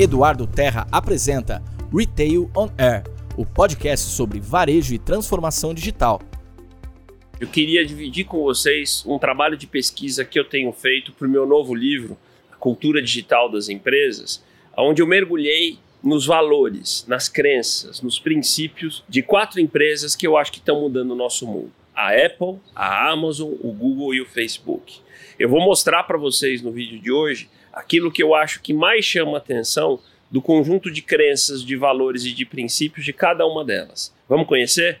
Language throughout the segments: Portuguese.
Eduardo Terra apresenta Retail on Air, o podcast sobre varejo e transformação digital. Eu queria dividir com vocês um trabalho de pesquisa que eu tenho feito para o meu novo livro, A Cultura Digital das Empresas, onde eu mergulhei nos valores, nas crenças, nos princípios de quatro empresas que eu acho que estão mudando o nosso mundo: a Apple, a Amazon, o Google e o Facebook. Eu vou mostrar para vocês no vídeo de hoje aquilo que eu acho que mais chama atenção do conjunto de crenças, de valores e de princípios de cada uma delas. Vamos conhecer?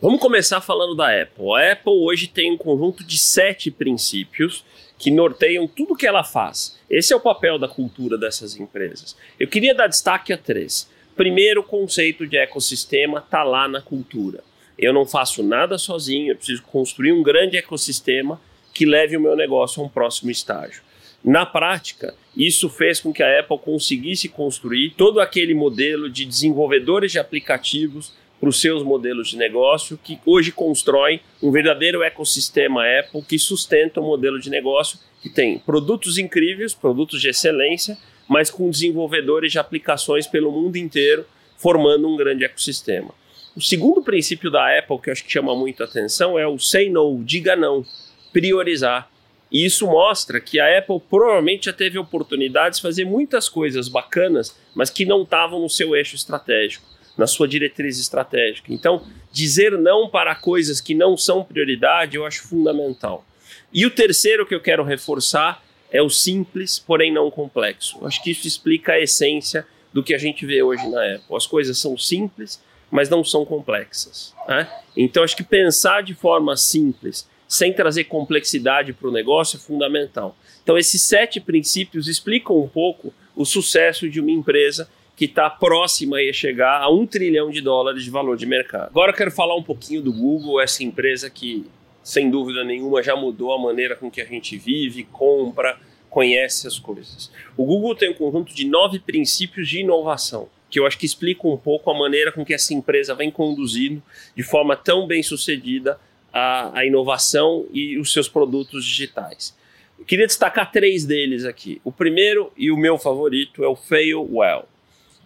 Vamos começar falando da Apple. A Apple hoje tem um conjunto de sete princípios que norteiam tudo que ela faz. Esse é o papel da cultura dessas empresas. Eu queria dar destaque a três. Primeiro, o conceito de ecossistema está lá na cultura. Eu não faço nada sozinho, eu preciso construir um grande ecossistema que leve o meu negócio a um próximo estágio. Na prática, isso fez com que a Apple conseguisse construir todo aquele modelo de desenvolvedores de aplicativos para os seus modelos de negócio, que hoje constroem um verdadeiro ecossistema Apple que sustenta o um modelo de negócio que tem produtos incríveis, produtos de excelência, mas com desenvolvedores de aplicações pelo mundo inteiro, formando um grande ecossistema. O segundo princípio da Apple que eu acho que chama muito atenção é o say no, diga não, priorizar. E isso mostra que a Apple provavelmente já teve oportunidades de fazer muitas coisas bacanas, mas que não estavam no seu eixo estratégico, na sua diretriz estratégica. Então, dizer não para coisas que não são prioridade eu acho fundamental. E o terceiro que eu quero reforçar é o simples, porém não complexo. Eu acho que isso explica a essência do que a gente vê hoje na Apple. As coisas são simples, mas não são complexas. Né? Então, acho que pensar de forma simples sem trazer complexidade para o negócio é fundamental. Então, esses sete princípios explicam um pouco o sucesso de uma empresa que está próxima a chegar a um trilhão de dólares de valor de mercado. Agora eu quero falar um pouquinho do Google, essa empresa que, sem dúvida nenhuma, já mudou a maneira com que a gente vive, compra, conhece as coisas. O Google tem um conjunto de nove princípios de inovação, que eu acho que explica um pouco a maneira com que essa empresa vem conduzindo de forma tão bem sucedida a, a inovação e os seus produtos digitais. Eu queria destacar três deles aqui. O primeiro e o meu favorito é o Fail Well.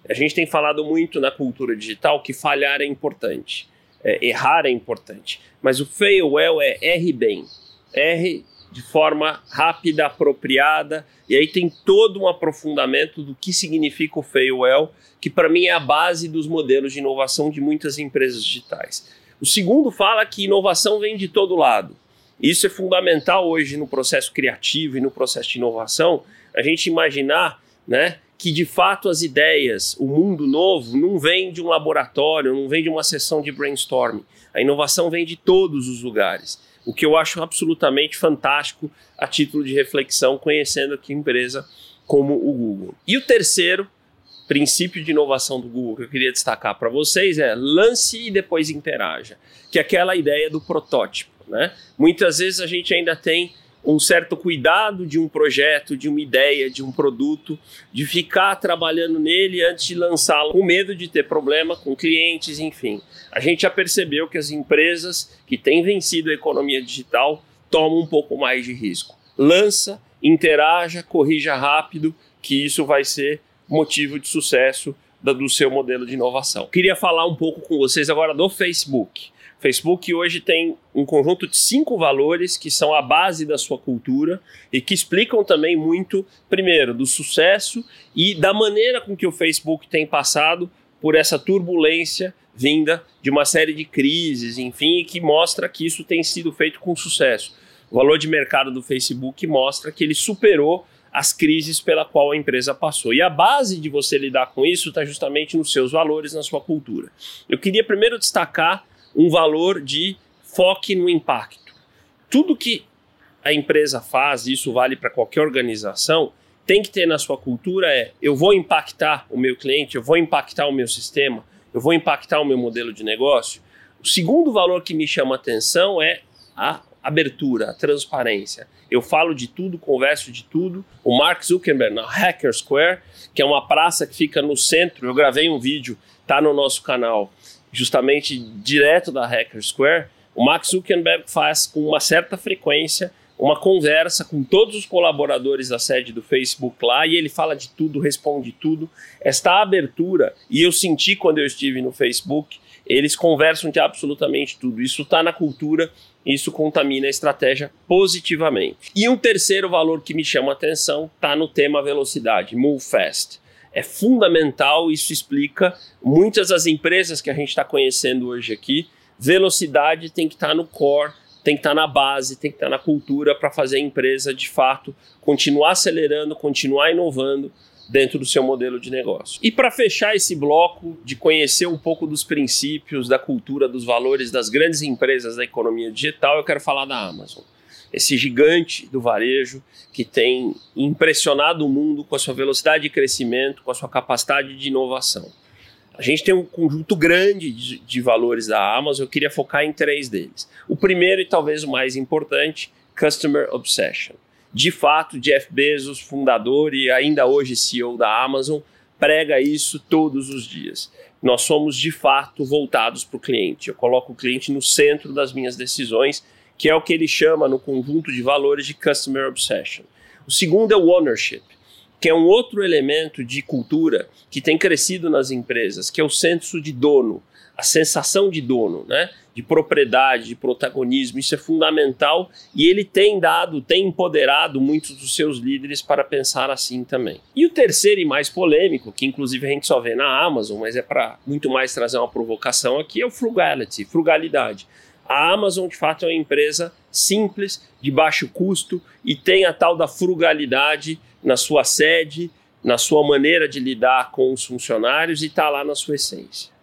A gente tem falado muito na cultura digital que falhar é importante, é, errar é importante, mas o Fail Well é R bem, R de forma rápida, apropriada, e aí tem todo um aprofundamento do que significa o Fail Well, que para mim é a base dos modelos de inovação de muitas empresas digitais. O segundo fala que inovação vem de todo lado. Isso é fundamental hoje no processo criativo e no processo de inovação, a gente imaginar né, que de fato as ideias, o mundo novo, não vem de um laboratório, não vem de uma sessão de brainstorming. A inovação vem de todos os lugares. O que eu acho absolutamente fantástico a título de reflexão, conhecendo aqui empresa como o Google. E o terceiro princípio de inovação do Google que eu queria destacar para vocês é lance e depois interaja, que é aquela ideia do protótipo. Né? Muitas vezes a gente ainda tem um certo cuidado de um projeto, de uma ideia, de um produto, de ficar trabalhando nele antes de lançá-lo, com medo de ter problema com clientes, enfim. A gente já percebeu que as empresas que têm vencido a economia digital tomam um pouco mais de risco. Lança, interaja, corrija rápido, que isso vai ser motivo de sucesso do seu modelo de inovação. Queria falar um pouco com vocês agora do Facebook. Facebook hoje tem um conjunto de cinco valores que são a base da sua cultura e que explicam também muito, primeiro, do sucesso e da maneira com que o Facebook tem passado por essa turbulência vinda de uma série de crises, enfim, que mostra que isso tem sido feito com sucesso. O valor de mercado do Facebook mostra que ele superou as crises pela qual a empresa passou. E a base de você lidar com isso está justamente nos seus valores, na sua cultura. Eu queria primeiro destacar um valor de foque no impacto. Tudo que a empresa faz, isso vale para qualquer organização, tem que ter na sua cultura é eu vou impactar o meu cliente, eu vou impactar o meu sistema, eu vou impactar o meu modelo de negócio. O segundo valor que me chama atenção é a abertura, transparência. Eu falo de tudo, converso de tudo. O Mark Zuckerberg na Hacker Square, que é uma praça que fica no centro, eu gravei um vídeo, tá no nosso canal, justamente direto da Hacker Square. O Mark Zuckerberg faz com uma certa frequência uma conversa com todos os colaboradores da sede do Facebook lá e ele fala de tudo, responde tudo. Esta abertura, e eu senti quando eu estive no Facebook, eles conversam de absolutamente tudo. Isso está na cultura, isso contamina a estratégia positivamente. E um terceiro valor que me chama a atenção está no tema velocidade, move fast. É fundamental, isso explica muitas das empresas que a gente está conhecendo hoje aqui. Velocidade tem que estar tá no core tem que estar na base, tem que estar na cultura para fazer a empresa de fato continuar acelerando, continuar inovando dentro do seu modelo de negócio. E para fechar esse bloco de conhecer um pouco dos princípios, da cultura, dos valores das grandes empresas da economia digital, eu quero falar da Amazon. Esse gigante do varejo que tem impressionado o mundo com a sua velocidade de crescimento, com a sua capacidade de inovação. A gente tem um conjunto grande de, de, valores da Amazon, eu queria focar em três deles. O primeiro e talvez o mais importante, Customer Obsession. De fato, Jeff Bezos, fundador e ainda hoje CEO da Amazon, prega isso todos os dias. Nós somos de fato voltados para o cliente. Eu coloco o cliente no centro das minhas decisões, que é o que ele chama no conjunto de valores de Customer Obsession. O segundo é o ownership que é um outro elemento de cultura que tem crescido nas empresas, que é o senso de dono, a sensação de dono, né? de propriedade, de protagonismo. Isso é fundamental e ele tem dado, tem empoderado muitos dos seus líderes para pensar assim também. E o terceiro e mais polêmico, que inclusive a gente só vê na Amazon, mas é para muito mais trazer uma provocação aqui, é o frugality, frugalidade. A Amazon, de fato, é uma empresa simples, de baixo custo e tem a tal da frugalidade na sua sede, na sua maneira de lidar com os funcionários e está lá na sua essência.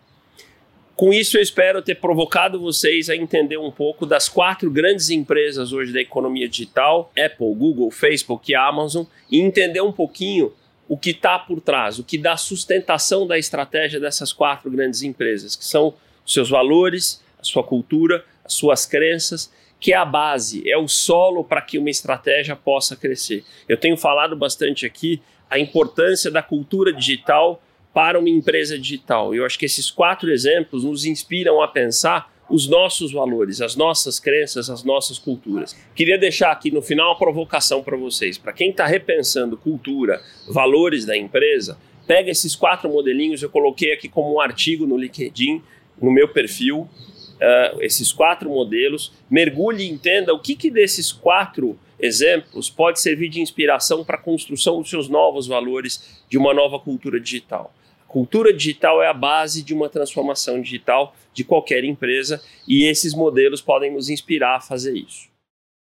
Com isso, eu espero ter provocado vocês a entender um pouco das quatro grandes empresas hoje da economia digital: Apple, Google, Facebook e Amazon, e entender um pouquinho o que está por trás, o que dá sustentação da estratégia dessas quatro grandes empresas, que são os seus valores, a sua cultura, as suas crenças que é a base, é o solo para que uma estratégia possa crescer. Eu tenho falado bastante aqui a importância da cultura digital para uma empresa digital. Eu acho que esses quatro exemplos nos inspiram a pensar os nossos valores, as nossas crenças, as nossas culturas. Queria deixar aqui no final uma provocação para vocês. Para quem está repensando cultura, valores da empresa, pega esses quatro modelinhos, eu coloquei aqui como um artigo no LinkedIn, no meu perfil, uh, esses quatro modelos, mergulhe e entenda o que, que desses quatro exemplos pode servir de inspiração para a construção dos seus novos valores de uma nova cultura digital. Cultura digital é a base de uma transformação digital de qualquer empresa e esses modelos podem nos inspirar a fazer isso.